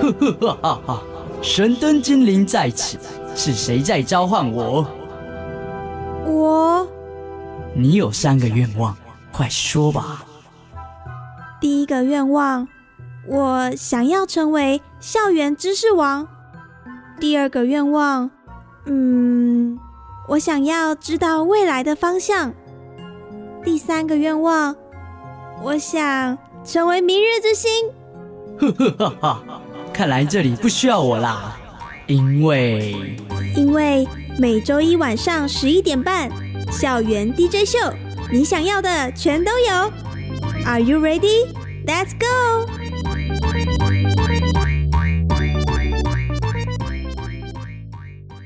呵呵哈哈哈！神灯精灵在此，是谁在召唤我？我。你有三个愿望，快说吧。第一个愿望，我想要成为校园知识王。第二个愿望，嗯，我想要知道未来的方向。第三个愿望，我想成为明日之星。呵呵哈哈，看来这里不需要我啦，因为因为每周一晚上十一点半，校园 DJ 秀，你想要的全都有。Are you ready? Let's go!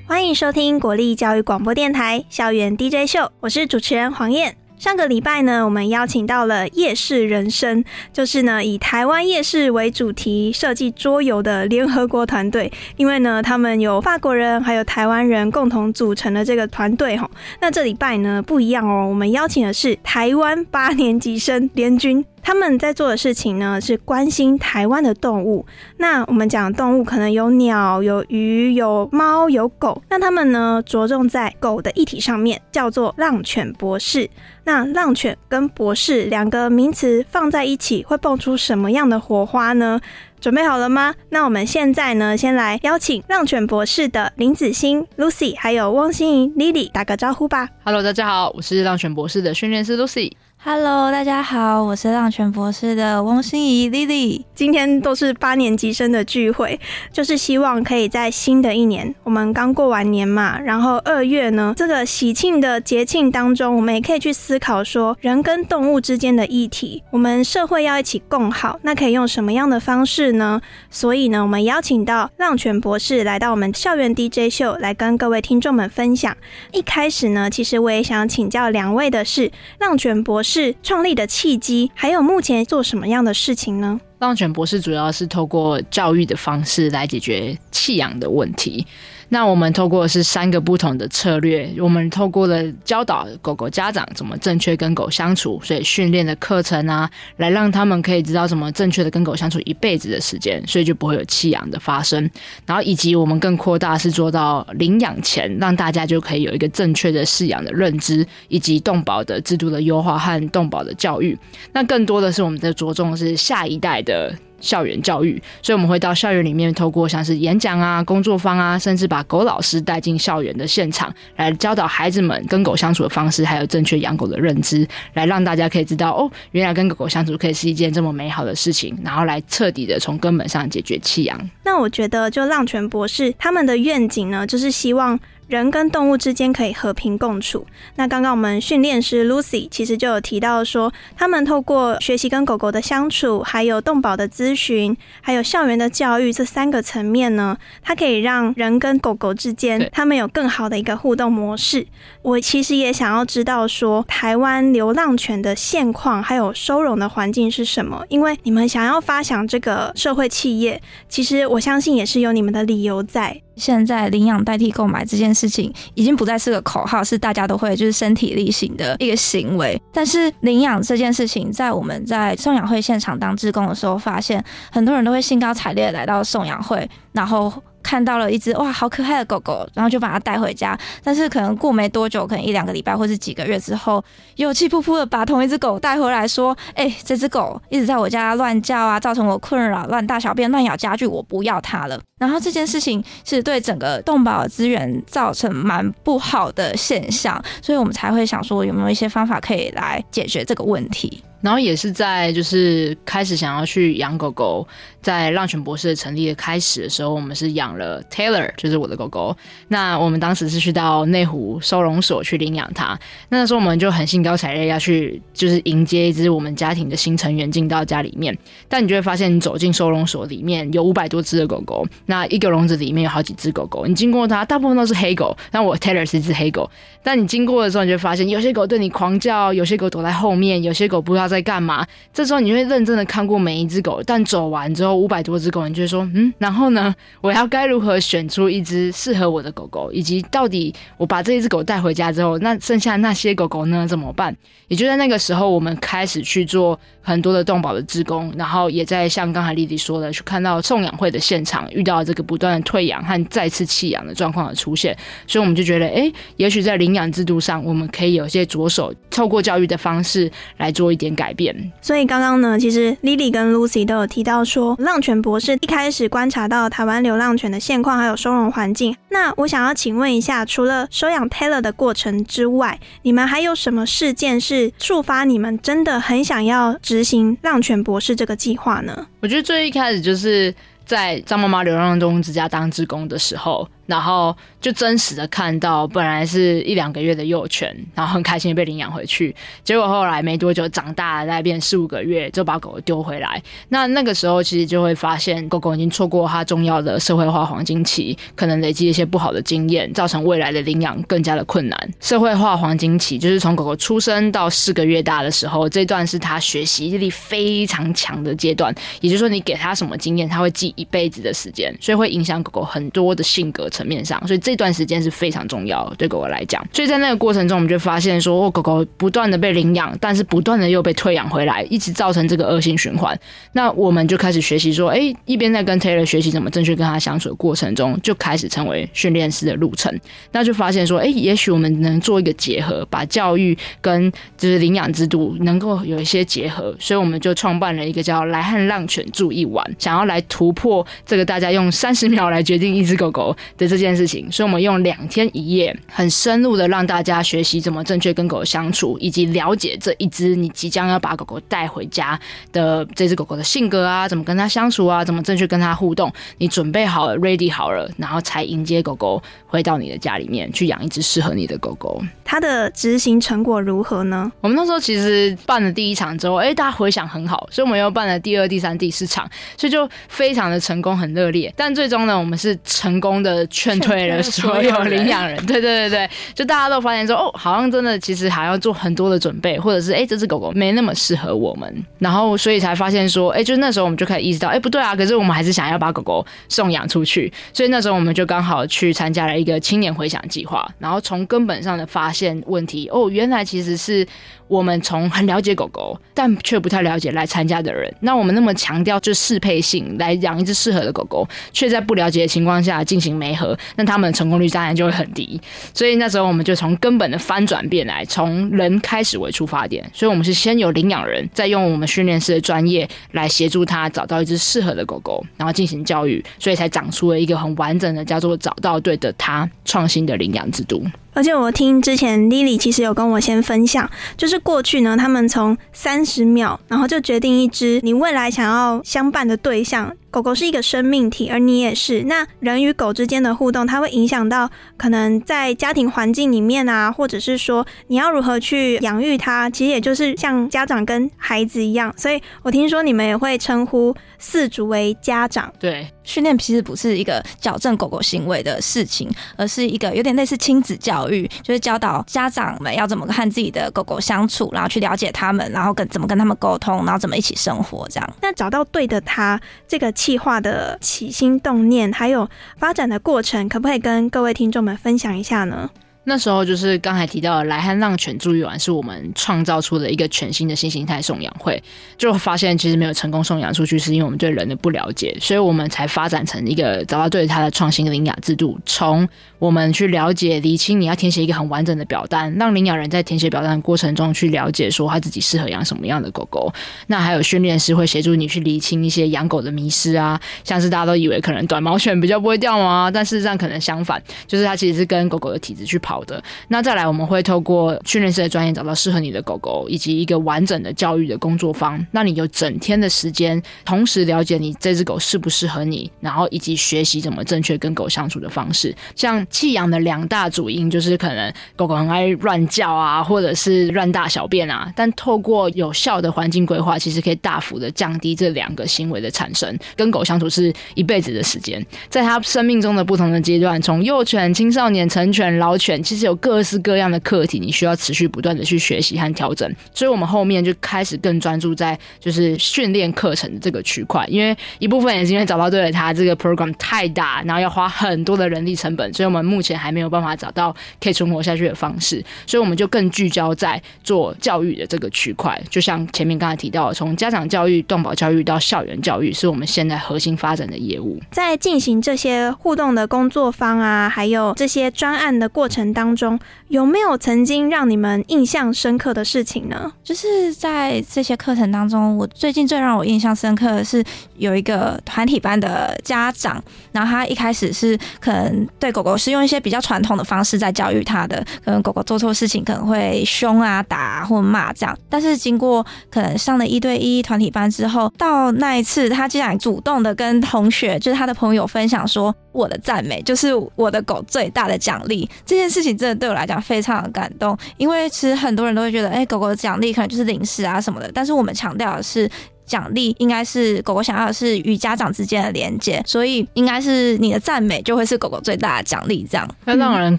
欢迎收听国立教育广播电台校园 DJ 秀，我是主持人黄燕。上个礼拜呢，我们邀请到了夜市人生，就是呢以台湾夜市为主题设计桌游的联合国团队。因为呢，他们有法国人还有台湾人共同组成的这个团队吼。那这礼拜呢不一样哦，我们邀请的是台湾八年级生联军。他们在做的事情呢，是关心台湾的动物。那我们讲动物，可能有鸟、有鱼、有猫、有狗。那他们呢，着重在狗的议题上面，叫做浪犬博士。那浪犬跟博士两个名词放在一起，会蹦出什么样的火花呢？准备好了吗？那我们现在呢，先来邀请浪犬博士的林子欣 Lucy，还有汪心怡 Lily 打个招呼吧。Hello，大家好，我是浪犬博士的训练师 Lucy。Hello，大家好，我是浪泉博士的翁心怡 Lily。今天都是八年级生的聚会，就是希望可以在新的一年，我们刚过完年嘛，然后二月呢，这个喜庆的节庆当中，我们也可以去思考说，人跟动物之间的议题，我们社会要一起共好，那可以用什么样的方式呢？所以呢，我们邀请到浪泉博士来到我们校园 DJ 秀，来跟各位听众们分享。一开始呢，其实我也想请教两位的是，浪泉博士。是创立的契机，还有目前做什么样的事情呢？浪犬博士主要是透过教育的方式来解决弃养的问题。那我们透过的是三个不同的策略，我们透过了教导狗狗家长怎么正确跟狗相处，所以训练的课程啊，来让他们可以知道怎么正确的跟狗相处一辈子的时间，所以就不会有弃养的发生。然后以及我们更扩大是做到领养前，让大家就可以有一个正确的饲养的认知，以及动保的制度的优化和动保的教育。那更多的是我们在着重的是下一代的。校园教育，所以我们会到校园里面，透过像是演讲啊、工作坊啊，甚至把狗老师带进校园的现场，来教导孩子们跟狗相处的方式，还有正确养狗的认知，来让大家可以知道哦，原来跟狗狗相处可以是一件这么美好的事情，然后来彻底的从根本上解决弃养。那我觉得，就浪犬博士他们的愿景呢，就是希望。人跟动物之间可以和平共处。那刚刚我们训练师 Lucy 其实就有提到说，他们透过学习跟狗狗的相处，还有动保的咨询，还有校园的教育这三个层面呢，它可以让人跟狗狗之间他们有更好的一个互动模式。我其实也想要知道说，台湾流浪犬的现况还有收容的环境是什么？因为你们想要发想这个社会企业，其实我相信也是有你们的理由在。现在领养代替购买这件事情已经不再是个口号，是大家都会就是身体力行的一个行为。但是领养这件事情，在我们在送养会现场当志工的时候，发现很多人都会兴高采烈来到送养会，然后。看到了一只哇，好可爱的狗狗，然后就把它带回家。但是可能过没多久，可能一两个礼拜或是几个月之后，又气扑扑的把同一只狗带回来，说：“哎，这只狗一直在我家乱叫啊，造成我困扰，乱大小便，乱咬家具，我不要它了。”然后这件事情是对整个动保资源造成蛮不好的现象，所以我们才会想说，有没有一些方法可以来解决这个问题。然后也是在就是开始想要去养狗狗，在浪犬博士成立的开始的时候，我们是养了 Taylor，就是我的狗狗。那我们当时是去到内湖收容所去领养它。那时候我们就很兴高采烈要去，就是迎接一只我们家庭的新成员进到家里面。但你就会发现，你走进收容所里面有五百多只的狗狗，那一个笼子里面有好几只狗狗。你经过它，大部分都是黑狗，但我 Taylor 是一只黑狗。但你经过的时候，你就发现有些狗对你狂叫，有些狗躲在后面，有些狗不知道。在干嘛？这时候你会认真的看过每一只狗，但走完之后五百多只狗，你就会说，嗯，然后呢，我要该如何选出一只适合我的狗狗，以及到底我把这一只狗带回家之后，那剩下那些狗狗呢怎么办？也就在那个时候，我们开始去做很多的动保的职工，然后也在像刚才丽丽说的，去看到送养会的现场，遇到这个不断的退养和再次弃养的状况的出现，所以我们就觉得，哎，也许在领养制度上，我们可以有些着手，透过教育的方式来做一点改变。所以刚刚呢，其实 Lily 跟 Lucy 都有提到说，浪犬博士一开始观察到台湾流浪犬的现况还有收容环境。那我想要请问一下，除了收养 Taylor 的过程之外，你们还有什么事件是触发你们真的很想要执行浪犬博士这个计划呢？我觉得最一开始就是在张妈妈流浪动物之家当志工的时候。然后就真实的看到，本来是一两个月的幼犬，然后很开心被领养回去，结果后来没多久长大了，大概变四五个月就把狗狗丢回来。那那个时候其实就会发现，狗狗已经错过它重要的社会化黄金期，可能累积一些不好的经验，造成未来的领养更加的困难。社会化黄金期就是从狗狗出生到四个月大的时候，这段是它学习力非常强的阶段，也就是说你给它什么经验，它会记一辈子的时间，所以会影响狗狗很多的性格。层面上，所以这段时间是非常重要对狗狗来讲。所以在那个过程中，我们就发现说，哦狗狗不断的被领养，但是不断的又被退养回来，一直造成这个恶性循环。那我们就开始学习说，哎，一边在跟 Taylor 学习怎么正确跟他相处的过程中，就开始成为训练师的路程。那就发现说，哎，也许我们能做一个结合，把教育跟就是领养制度能够有一些结合。所以我们就创办了一个叫“来汉浪犬住一晚”，想要来突破这个大家用三十秒来决定一只狗狗。的这件事情，所以我们用两天一夜，很深入的让大家学习怎么正确跟狗相处，以及了解这一只你即将要把狗狗带回家的这只狗狗的性格啊，怎么跟它相处啊，怎么正确跟它互动。你准备好了，ready 好了，然后才迎接狗狗回到你的家里面去养一只适合你的狗狗。它的执行成果如何呢？我们那时候其实办了第一场之后，哎，大家回想很好，所以我们又办了第二、第三、第四场，所以就非常的成功，很热烈。但最终呢，我们是成功的。劝退了所有领养人，对对对对，就大家都发现说，哦，好像真的其实还要做很多的准备，或者是哎，这只狗狗没那么适合我们，然后所以才发现说，哎，就那时候我们就开始意识到，哎，不对啊，可是我们还是想要把狗狗送养出去，所以那时候我们就刚好去参加了一个青年回想计划，然后从根本上的发现问题，哦，原来其实是。我们从很了解狗狗，但却不太了解来参加的人。那我们那么强调就适配性来养一只适合的狗狗，却在不了解的情况下进行媒合，那他们的成功率当然就会很低。所以那时候我们就从根本的翻转变来，从人开始为出发点。所以我们是先有领养人，再用我们训练师的专业来协助他找到一只适合的狗狗，然后进行教育，所以才长出了一个很完整的叫做找到对的他创新的领养制度。而且我听之前 Lily 其实有跟我先分享，就是过去呢，他们从三十秒，然后就决定一支你未来想要相伴的对象。狗狗是一个生命体，而你也是。那人与狗之间的互动，它会影响到可能在家庭环境里面啊，或者是说你要如何去养育它，其实也就是像家长跟孩子一样。所以我听说你们也会称呼饲主为家长。对，训练其实不是一个矫正狗狗行为的事情，而是一个有点类似亲子教育，就是教导家长们要怎么和自己的狗狗相处，然后去了解他们，然后跟怎么跟他们沟通，然后怎么一起生活这样。那找到对的它，这个。企划的起心动念，还有发展的过程，可不可以跟各位听众们分享一下呢？那时候就是刚才提到的来汉浪犬住一晚，是我们创造出的一个全新的新形态送养会，就发现其实没有成功送养出去，是因为我们对人的不了解，所以我们才发展成一个找到对它的创新领养制度。从我们去了解厘清，你要填写一个很完整的表单，让领养人在填写表单的过程中去了解说他自己适合养什么样的狗狗。那还有训练师会协助你去厘清一些养狗的迷失啊，像是大家都以为可能短毛犬比较不会掉毛啊，但事实上可能相反，就是它其实是跟狗狗的体质去跑。好的，那再来我们会透过训练师的专业找到适合你的狗狗，以及一个完整的教育的工作坊，那你有整天的时间，同时了解你这只狗适不适合你，然后以及学习怎么正确跟狗相处的方式。像弃养的两大主因就是可能狗狗很爱乱叫啊，或者是乱大小便啊，但透过有效的环境规划，其实可以大幅的降低这两个行为的产生。跟狗相处是一辈子的时间，在它生命中的不同的阶段，从幼犬、青少年、成犬、老犬。其实有各式各样的课题，你需要持续不断的去学习和调整。所以，我们后面就开始更专注在就是训练课程的这个区块，因为一部分也是因为找到对了，他这个 program 太大，然后要花很多的人力成本，所以我们目前还没有办法找到可以存活下去的方式，所以我们就更聚焦在做教育的这个区块。就像前面刚才提到，从家长教育、动保教育到校园教育，是我们现在核心发展的业务。在进行这些互动的工作坊啊，还有这些专案的过程当中，有没有曾经让你们印象深刻的事情呢？就是在这些课程当中，我最近最让我印象深刻的是有一个团体班的家长，然后他一开始是可能对狗狗是用一些比较传统的方式在教育他的，可能狗狗做错事情可能会凶啊、打或骂这样，但是经过可能上了一对一团体班之后，到那一次他竟然主动的跟同学，就是他的朋友分享说，我的赞美就是我的狗最大的奖励，这件事这真的对我来讲非常的感动，因为其实很多人都会觉得，哎，狗狗的奖励可能就是零食啊什么的，但是我们强调的是。奖励应该是狗狗想要的是与家长之间的连接，所以应该是你的赞美就会是狗狗最大的奖励。这样，那让人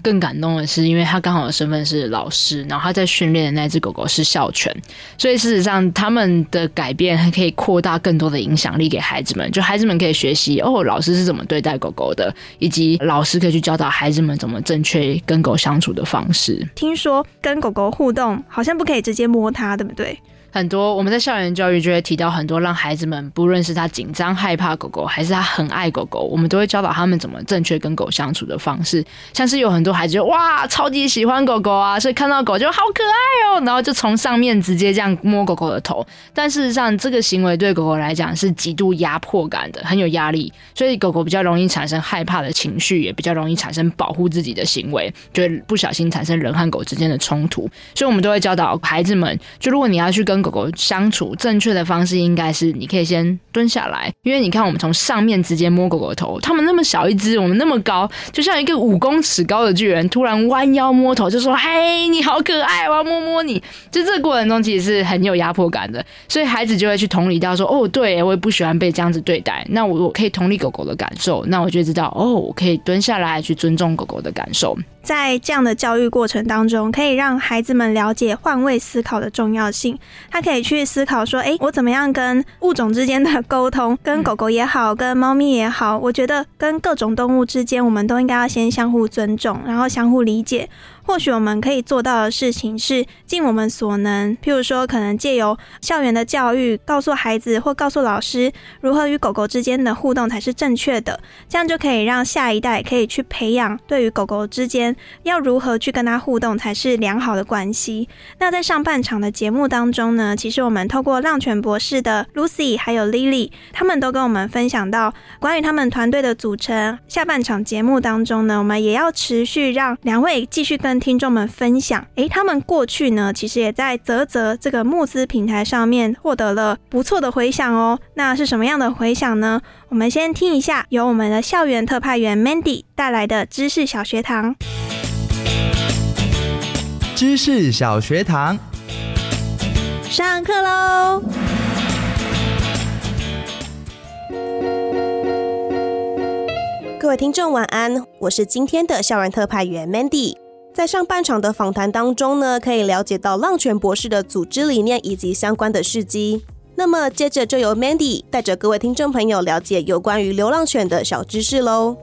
更感动的是，因为他刚好的身份是老师，然后他在训练的那只狗狗是校犬，所以事实上他们的改变还可以扩大更多的影响力给孩子们，就孩子们可以学习哦，老师是怎么对待狗狗的，以及老师可以去教导孩子们怎么正确跟狗相处的方式。听说跟狗狗互动好像不可以直接摸它，对不对？很多我们在校园教育就会提到很多让孩子们不论是他紧张害怕狗狗，还是他很爱狗狗，我们都会教导他们怎么正确跟狗相处的方式。像是有很多孩子就哇超级喜欢狗狗啊，所以看到狗就好可爱哦，然后就从上面直接这样摸狗狗的头。但事实上，这个行为对狗狗来讲是极度压迫感的，很有压力，所以狗狗比较容易产生害怕的情绪，也比较容易产生保护自己的行为，就会不小心产生人和狗之间的冲突。所以我们都会教导孩子们，就如果你要去跟狗狗相处正确的方式应该是，你可以先蹲下来，因为你看我们从上面直接摸狗狗头，它们那么小一只，我们那么高，就像一个五公尺高的巨人突然弯腰摸头，就说：“嘿，你好可爱，我要摸摸你。”就这个过程中其实是很有压迫感的，所以孩子就会去同理到说：“哦，对我也不喜欢被这样子对待，那我我可以同理狗狗的感受，那我就知道哦，我可以蹲下来去尊重狗狗的感受。”在这样的教育过程当中，可以让孩子们了解换位思考的重要性。他可以去思考说：“诶，我怎么样跟物种之间的沟通？跟狗狗也好，跟猫咪也好，我觉得跟各种动物之间，我们都应该要先相互尊重，然后相互理解。”或许我们可以做到的事情是尽我们所能，譬如说，可能借由校园的教育，告诉孩子或告诉老师如何与狗狗之间的互动才是正确的，这样就可以让下一代可以去培养对于狗狗之间要如何去跟它互动才是良好的关系。那在上半场的节目当中呢，其实我们透过浪犬博士的 Lucy 还有 Lily，他们都跟我们分享到关于他们团队的组成。下半场节目当中呢，我们也要持续让两位继续跟跟。听众们分享，诶，他们过去呢，其实也在泽泽这个募资平台上面获得了不错的回响哦。那是什么样的回响呢？我们先听一下，由我们的校园特派员 Mandy 带来的知识小学堂。知识小学堂，上课喽！各位听众晚安，我是今天的校园特派员 Mandy。在上半场的访谈当中呢，可以了解到浪犬博士的组织理念以及相关的事迹。那么接着就由 Mandy 带着各位听众朋友了解有关于流浪犬的小知识喽。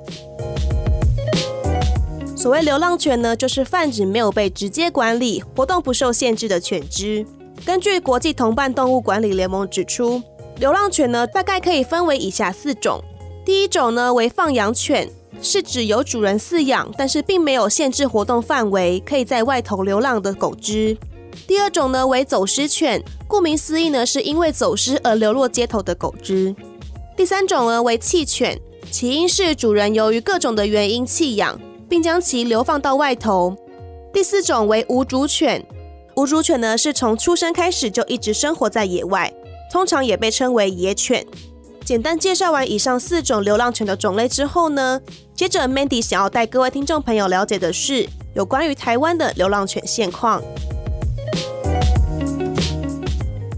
所谓流浪犬呢，就是泛指没有被直接管理、活动不受限制的犬只。根据国际同伴动物管理联盟指出，流浪犬呢大概可以分为以下四种。第一种呢为放养犬，是指由主人饲养，但是并没有限制活动范围，可以在外头流浪的狗只。第二种呢为走失犬，顾名思义呢是因为走失而流落街头的狗只。第三种呢为弃犬，起因是主人由于各种的原因弃养，并将其流放到外头。第四种为无主犬，无主犬呢是从出生开始就一直生活在野外，通常也被称为野犬。简单介绍完以上四种流浪犬的种类之后呢，接着 Mandy 想要带各位听众朋友了解的是有关于台湾的流浪犬现况。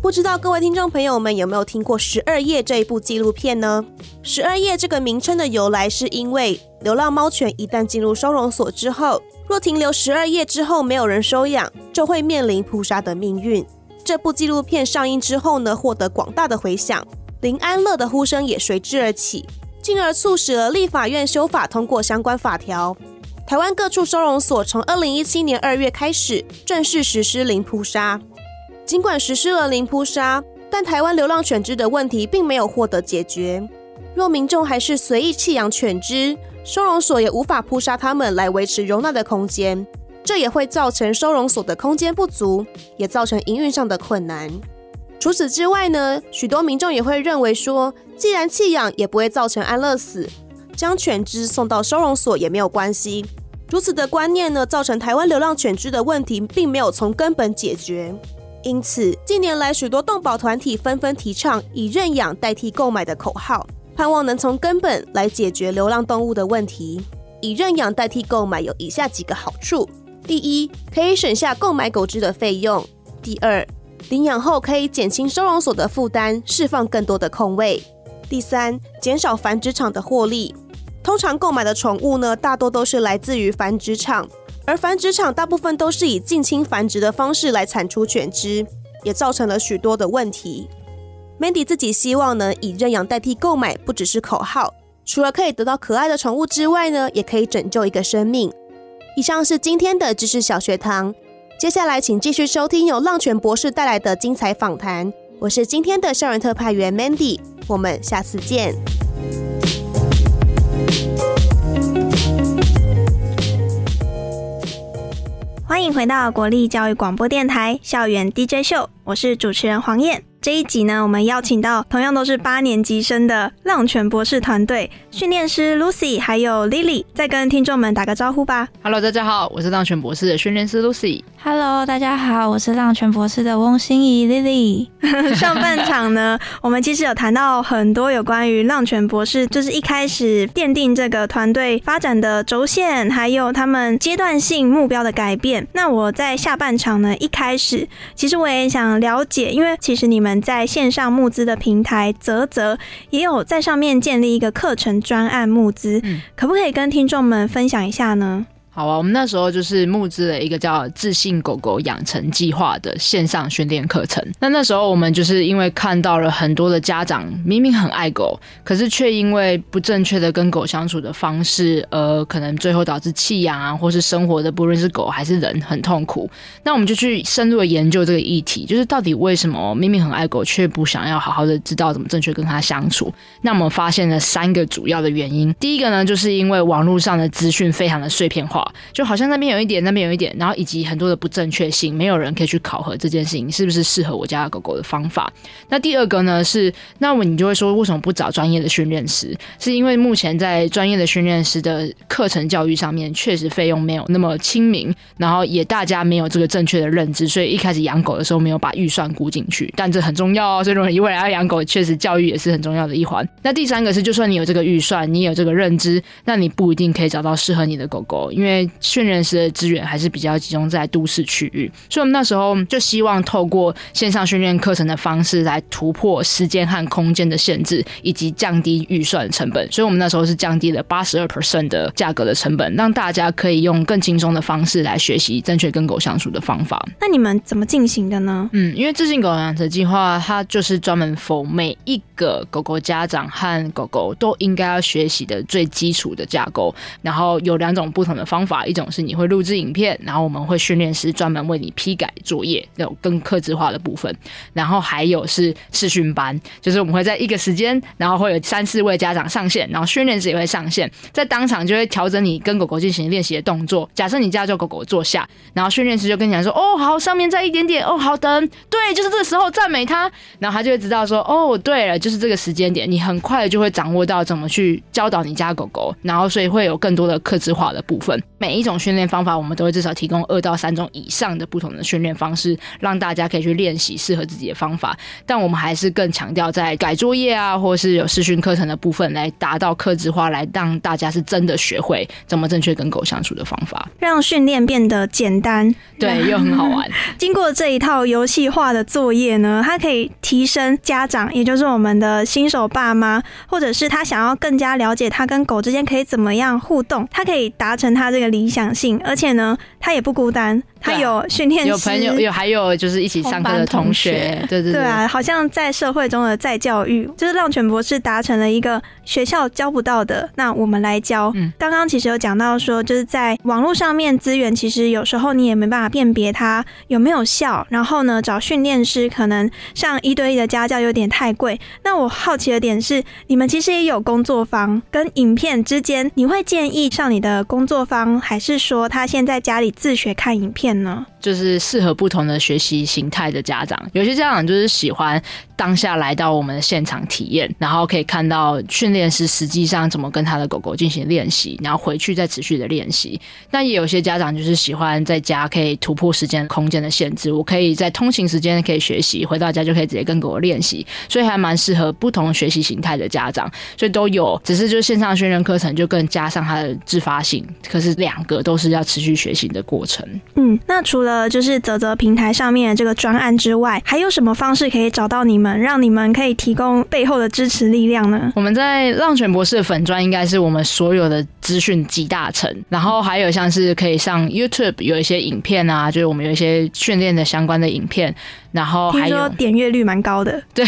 不知道各位听众朋友们有没有听过《十二夜》这一部纪录片呢？《十二夜》这个名称的由来是因为流浪猫犬一旦进入收容所之后，若停留十二夜之后没有人收养，就会面临扑杀的命运。这部纪录片上映之后呢，获得广大的回响，林安乐的呼声也随之而起，进而促使了立法院修法通过相关法条。台湾各处收容所从二零一七年二月开始正式实施零扑杀。尽管实施了零扑杀，但台湾流浪犬只的问题并没有获得解决。若民众还是随意弃养犬只，收容所也无法扑杀它们来维持容纳的空间。这也会造成收容所的空间不足，也造成营运上的困难。除此之外呢，许多民众也会认为说，既然弃养也不会造成安乐死，将犬只送到收容所也没有关系。如此的观念呢，造成台湾流浪犬只的问题并没有从根本解决。因此，近年来许多动保团体纷纷提倡以认养代替购买的口号，盼望能从根本来解决流浪动物的问题。以认养代替购买有以下几个好处。第一，可以省下购买狗只的费用；第二，领养后可以减轻收容所的负担，释放更多的空位；第三，减少繁殖场的获利。通常购买的宠物呢，大多都是来自于繁殖场，而繁殖场大部分都是以近亲繁殖的方式来产出犬只，也造成了许多的问题。Mandy 自己希望呢，以认养代替购买，不只是口号，除了可以得到可爱的宠物之外呢，也可以拯救一个生命。以上是今天的知识小学堂，接下来请继续收听由浪犬博士带来的精彩访谈。我是今天的校园特派员 Mandy，我们下次见。欢迎回到国立教育广播电台校园 DJ 秀，我是主持人黄燕。这一集呢，我们邀请到同样都是八年级生的浪犬博士团队训练师 Lucy 还有 Lily，再跟听众们打个招呼吧。Hello，大家好，我是浪犬博士的训练师 Lucy。Hello，大家好，我是浪犬博士的翁心怡 Lily。上半场呢，我们其实有谈到很多有关于浪犬博士，就是一开始奠定这个团队发展的轴线，还有他们阶段性目标的改变。那我在下半场呢，一开始其实我也想了解，因为其实你们。在线上募资的平台泽泽也有在上面建立一个课程专案募资，可不可以跟听众们分享一下呢？好啊，我们那时候就是募资了一个叫“自信狗狗养成计划”的线上训练课程。那那时候我们就是因为看到了很多的家长明明很爱狗，可是却因为不正确的跟狗相处的方式，呃，可能最后导致弃养啊，或是生活的不论是狗还是人很痛苦。那我们就去深入的研究这个议题，就是到底为什么明明很爱狗，却不想要好好的知道怎么正确跟它相处？那我们发现了三个主要的原因。第一个呢，就是因为网络上的资讯非常的碎片化。就好像那边有一点，那边有一点，然后以及很多的不正确性，没有人可以去考核这件事情是不是适合我家的狗狗的方法。那第二个呢是，那么你就会说为什么不找专业的训练师？是因为目前在专业的训练师的课程教育上面，确实费用没有那么亲民，然后也大家没有这个正确的认知，所以一开始养狗的时候没有把预算估进去。但这很重要哦，所以如果你未来要养狗，确实教育也是很重要的一环。那第三个是，就算你有这个预算，你有这个认知，那你不一定可以找到适合你的狗狗，因为。训练师的资源还是比较集中在都市区域，所以我们那时候就希望透过线上训练课程的方式来突破时间和空间的限制，以及降低预算成本。所以我们那时候是降低了八十二 percent 的价格的成本，让大家可以用更轻松的方式来学习正确跟狗相处的方法。那你们怎么进行的呢？嗯，因为自信狗养成计划，它就是专门否每一个狗狗家长和狗狗都应该要学习的最基础的架构。然后有两种不同的方方法。一种是你会录制影片，然后我们会训练师专门为你批改作业，那种更克制化的部分。然后还有是试训班，就是我们会在一个时间，然后会有三四位家长上线，然后训练师也会上线，在当场就会调整你跟狗狗进行练习的动作。假设你家就狗狗坐下，然后训练师就跟你讲说：“哦，好，上面再一点点，哦，好等，对，就是这个时候赞美他。”然后他就会知道说：“哦，对了，就是这个时间点。”你很快就会掌握到怎么去教导你家狗狗，然后所以会有更多的克制化的部分。每一种训练方法，我们都会至少提供二到三种以上的不同的训练方式，让大家可以去练习适合自己的方法。但我们还是更强调在改作业啊，或是有视讯课程的部分，来达到克制化，来让大家是真的学会怎么正确跟狗相处的方法，让训练变得简单，对，又很好玩。经过这一套游戏化的作业呢，它可以提升家长，也就是我们的新手爸妈，或者是他想要更加了解他跟狗之间可以怎么样互动，他可以达成他这理想性，而且呢，他也不孤单。他有训练师，有朋友，有还有就是一起上课的同学，对对对啊，好像在社会中的再教育，就是浪犬博士达成了一个学校教不到的，那我们来教。嗯，刚刚其实有讲到说，就是在网络上面资源，其实有时候你也没办法辨别它有没有效，然后呢，找训练师可能上一对一的家教有点太贵。那我好奇的点是，你们其实也有工作坊跟影片之间，你会建议上你的工作坊，还是说他先在家里自学看影片？呢，就是适合不同的学习形态的家长，有些家长就是喜欢。当下来到我们的现场体验，然后可以看到训练师实际上怎么跟他的狗狗进行练习，然后回去再持续的练习。那也有些家长就是喜欢在家可以突破时间空间的限制，我可以在通勤时间可以学习，回到家就可以直接跟狗狗练习，所以还蛮适合不同学习形态的家长，所以都有。只是就是线上训练课程就更加上它的自发性，可是两个都是要持续学习的过程。嗯，那除了就是泽泽平台上面的这个专案之外，还有什么方式可以找到你？们让你们可以提供背后的支持力量呢？我们在浪犬博士的粉专应该是我们所有的资讯集大成，然后还有像是可以上 YouTube 有一些影片啊，就是我们有一些训练的相关的影片。然后还有点阅率蛮高的，对，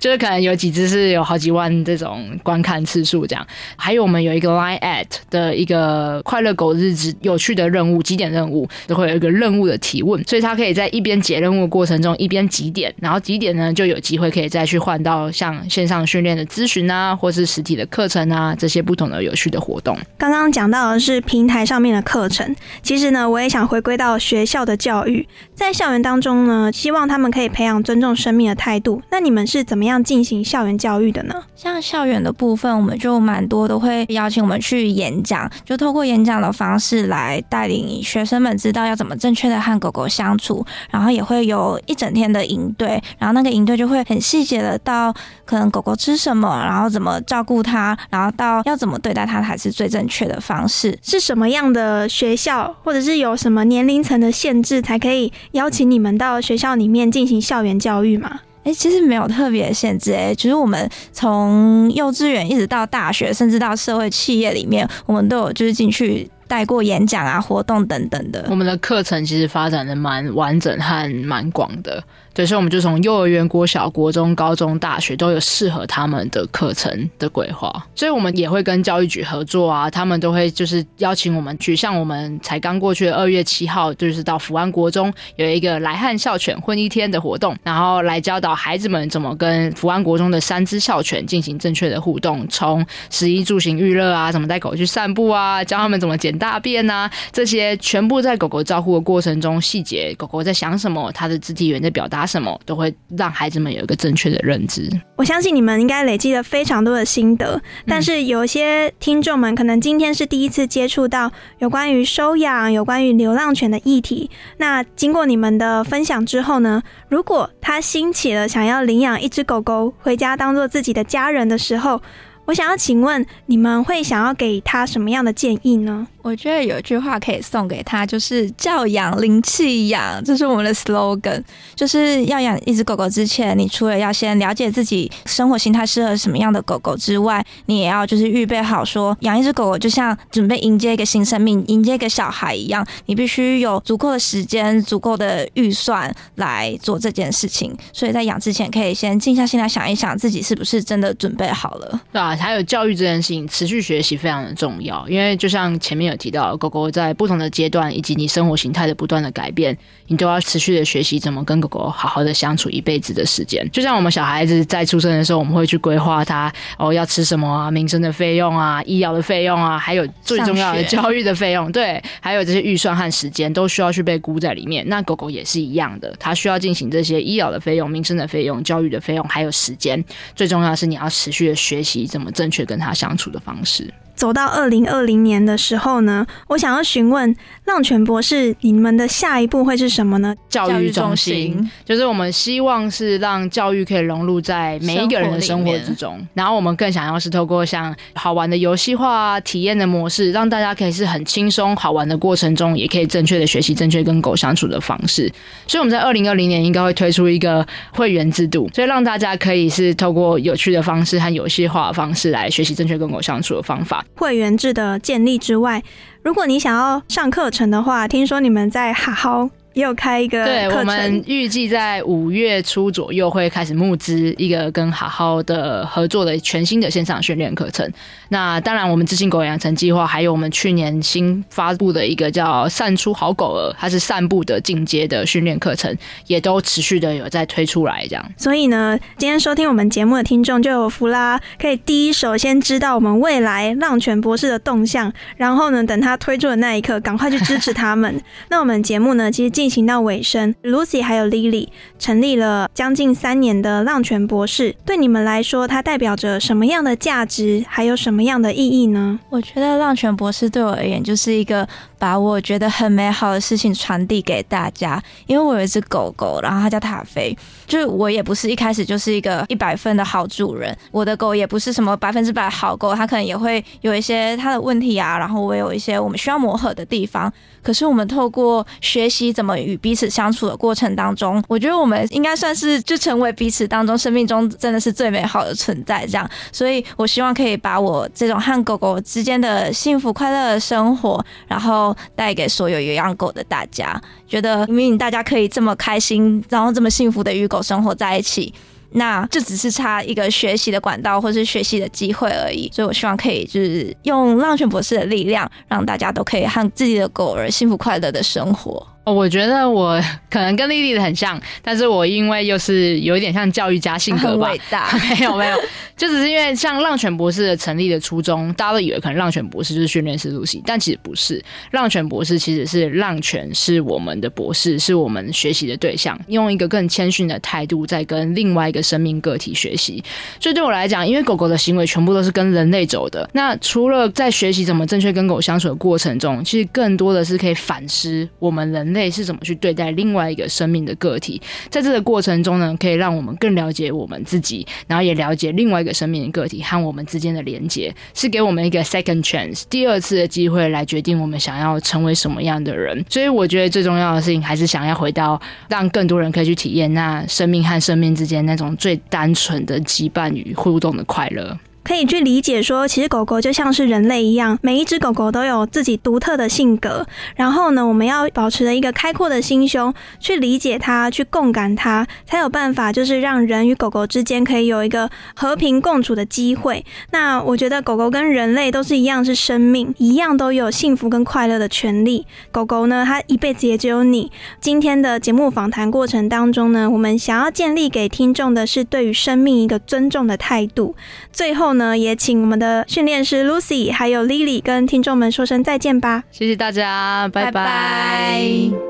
就是可能有几只是有好几万这种观看次数这样。还有我们有一个 Line at 的一个快乐狗日子有趣的任务几点任务，都会有一个任务的提问，所以他可以在一边解任务的过程中一边几点，然后几点呢就有机会可以再去换到像线上训练的咨询啊，或是实体的课程啊这些不同的有趣的活动。刚刚讲到的是平台上面的课程，其实呢我也想回归到学校的教育，在校园当中呢，希望他。他们可以培养尊重生命的态度。那你们是怎么样进行校园教育的呢？像校园的部分，我们就蛮多都会邀请我们去演讲，就透过演讲的方式来带领学生们知道要怎么正确的和狗狗相处。然后也会有一整天的营队，然后那个营队就会很细节的到可能狗狗吃什么，然后怎么照顾它，然后到要怎么对待它才是最正确的方式。是什么样的学校，或者是有什么年龄层的限制，才可以邀请你们到学校里面？进行校园教育嘛？哎，其实没有特别限制，哎，就是我们从幼稚园一直到大学，甚至到社会企业里面，我们都有就是进去带过演讲啊、活动等等的。我们的课程其实发展的蛮完整和蛮广的。对，所以我们就从幼儿园、国小、国中、高中、大学都有适合他们的课程的规划，所以我们也会跟教育局合作啊，他们都会就是邀请我们去，像我们才刚过去的二月七号，就是到福安国中有一个来汉校犬混一天的活动，然后来教导孩子们怎么跟福安国中的三只校犬进行正确的互动，从食衣住行娱乐啊，怎么带狗去散步啊，教他们怎么捡大便啊，这些全部在狗狗照护的过程中，细节狗狗在想什么，它的肢体语言在表达。拿什么都会让孩子们有一个正确的认知。我相信你们应该累积了非常多的心得，但是有些听众们可能今天是第一次接触到有关于收养、有关于流浪犬的议题。那经过你们的分享之后呢，如果他兴起了想要领养一只狗狗回家当做自己的家人的时候，我想要请问你们会想要给他什么样的建议呢？我觉得有一句话可以送给他，就是教养灵气养，这是我们的 slogan。就是要养一只狗狗之前，你除了要先了解自己生活形态适合什么样的狗狗之外，你也要就是预备好，说养一只狗狗就像准备迎接一个新生命、迎接一个小孩一样，你必须有足够的时间、足够的预算来做这件事情。所以在养之前，可以先静下心来想一想，自己是不是真的准备好了。还有教育这件事情，持续学习非常的重要，因为就像前面有。提到狗狗在不同的阶段，以及你生活形态的不断的改变，你都要持续的学习怎么跟狗狗好好的相处一辈子的时间。就像我们小孩子在出生的时候，我们会去规划他哦要吃什么啊，民生的费用啊，医疗的费用啊，还有最重要的教育的费用，对，还有这些预算和时间都需要去被估在里面。那狗狗也是一样的，它需要进行这些医疗的费用、民生的费用、教育的费用，还有时间。最重要的是你要持续的学习怎么正确跟它相处的方式。走到二零二零年的时候呢，我想要询问浪犬博士，你们的下一步会是什么呢？教育中心，就是我们希望是让教育可以融入在每一个人的生活之中，然后我们更想要是透过像好玩的游戏化体验的模式，让大家可以是很轻松好玩的过程中，也可以正确的学习正确跟狗相处的方式。所以我们在二零二零年应该会推出一个会员制度，所以让大家可以是透过有趣的方式和游戏化的方式来学习正确跟狗相处的方法。会员制的建立之外，如果你想要上课程的话，听说你们在好好。也有开一个对，我们预计在五月初左右会开始募资一个跟好好的合作的全新的线上训练课程。那当然，我们自信狗养成计划还有我们去年新发布的一个叫“散出好狗儿”，它是散步的进阶的训练课程，也都持续的有在推出来。这样，所以呢，今天收听我们节目的听众就有福啦，可以第一首先知道我们未来浪犬博士的动向，然后呢，等他推出的那一刻，赶快去支持他们。那我们节目呢，其实进行到尾声，Lucy 还有 Lily 成立了将近三年的浪犬博士，对你们来说，它代表着什么样的价值，还有什么么样的意义呢？我觉得浪泉博士对我而言就是一个把我觉得很美好的事情传递给大家，因为我有一只狗狗，然后它叫塔菲，就是我也不是一开始就是一个一百分的好主人，我的狗也不是什么百分之百好狗，它可能也会有一些它的问题啊，然后我有一些我们需要磨合的地方。可是我们透过学习怎么与彼此相处的过程当中，我觉得我们应该算是就成为彼此当中生命中真的是最美好的存在。这样，所以我希望可以把我这种和狗狗之间的幸福快乐的生活，然后带给所有有养狗的大家。觉得明明大家可以这么开心，然后这么幸福的与狗生活在一起。那就只是差一个学习的管道或是学习的机会而已，所以我希望可以就是用浪犬博士的力量，让大家都可以和自己的狗儿幸福快乐的生活。哦，我觉得我 可能跟丽丽的很像，但是我因为又是有一点像教育家性格吧，伟大，没有没有，就只是因为像浪犬博士的成立的初衷，大家都以为可能浪犬博士就是训练师露西，但其实不是，浪犬博士其实是浪犬是我们的博士，是我们学习的对象，用一个更谦逊的态度在跟另外一个生命个体学习。所以对我来讲，因为狗狗的行为全部都是跟人类走的，那除了在学习怎么正确跟狗相处的过程中，其实更多的是可以反思我们人。人类是怎么去对待另外一个生命的个体，在这个过程中呢，可以让我们更了解我们自己，然后也了解另外一个生命的个体和我们之间的连接，是给我们一个 second chance 第二次的机会来决定我们想要成为什么样的人。所以我觉得最重要的事情还是想要回到让更多人可以去体验那生命和生命之间那种最单纯的羁绊与互动的快乐。可以去理解说，其实狗狗就像是人类一样，每一只狗狗都有自己独特的性格。然后呢，我们要保持着一个开阔的心胸，去理解它，去共感它，才有办法就是让人与狗狗之间可以有一个和平共处的机会。那我觉得狗狗跟人类都是一样，是生命，一样都有幸福跟快乐的权利。狗狗呢，它一辈子也只有你。今天的节目访谈过程当中呢，我们想要建立给听众的是对于生命一个尊重的态度。最后。呢，也请我们的训练师 Lucy 还有 Lily 跟听众们说声再见吧。谢谢大家，拜拜。